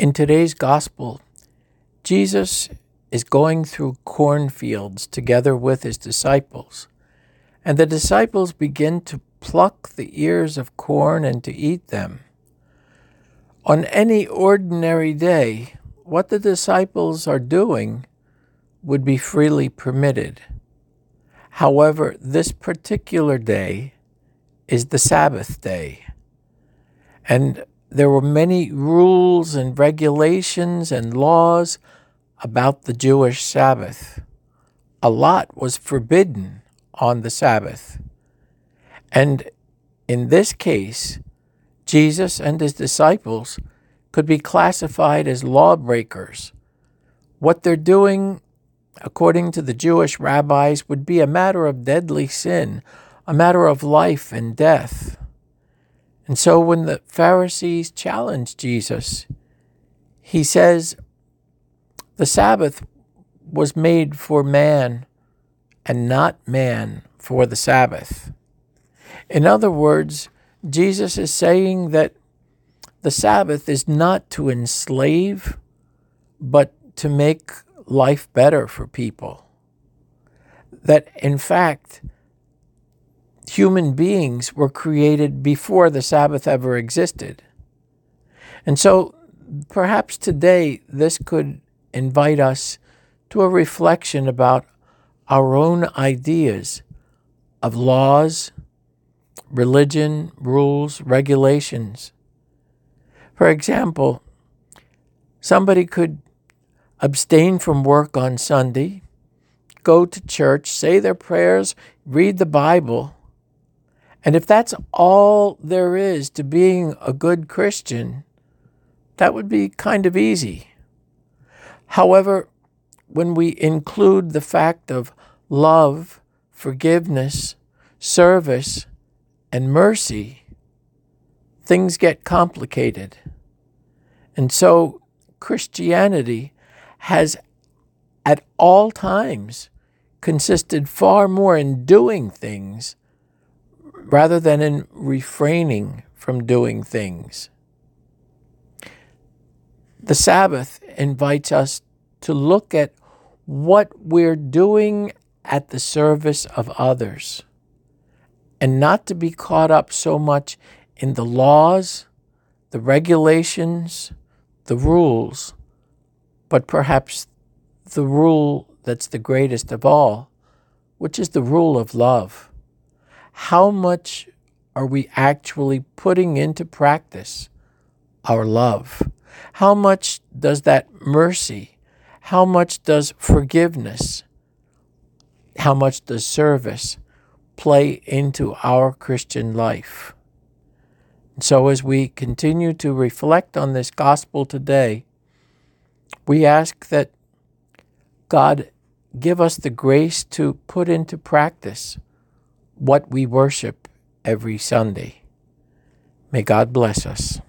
In today's gospel, Jesus is going through cornfields together with his disciples, and the disciples begin to pluck the ears of corn and to eat them. On any ordinary day, what the disciples are doing would be freely permitted. However, this particular day is the Sabbath day. And there were many rules and regulations and laws about the Jewish Sabbath. A lot was forbidden on the Sabbath. And in this case, Jesus and his disciples could be classified as lawbreakers. What they're doing, according to the Jewish rabbis, would be a matter of deadly sin, a matter of life and death. And so when the Pharisees challenge Jesus, he says, The Sabbath was made for man and not man for the Sabbath. In other words, Jesus is saying that the Sabbath is not to enslave, but to make life better for people. That in fact, human beings were created before the Sabbath ever existed. And so perhaps today this could invite us to a reflection about our own ideas of laws, religion, rules, regulations. For example, somebody could abstain from work on Sunday, go to church, say their prayers, read the Bible, and if that's all there is to being a good Christian, that would be kind of easy. However, when we include the fact of love, forgiveness, service, and mercy, things get complicated. And so Christianity has at all times consisted far more in doing things rather than in refraining from doing things. The Sabbath invites us to look at what we're doing at the service of others and not to be caught up so much in the laws, the regulations, the rules, but perhaps the rule that's the greatest of all, which is the rule of love how much are we actually putting into practice our love? How much does that mercy, how much does forgiveness, how much does service play into our Christian life? so, as we continue to reflect on this gospel today, we ask that God give us the grace to put into practice what we worship every Sunday. May God bless us.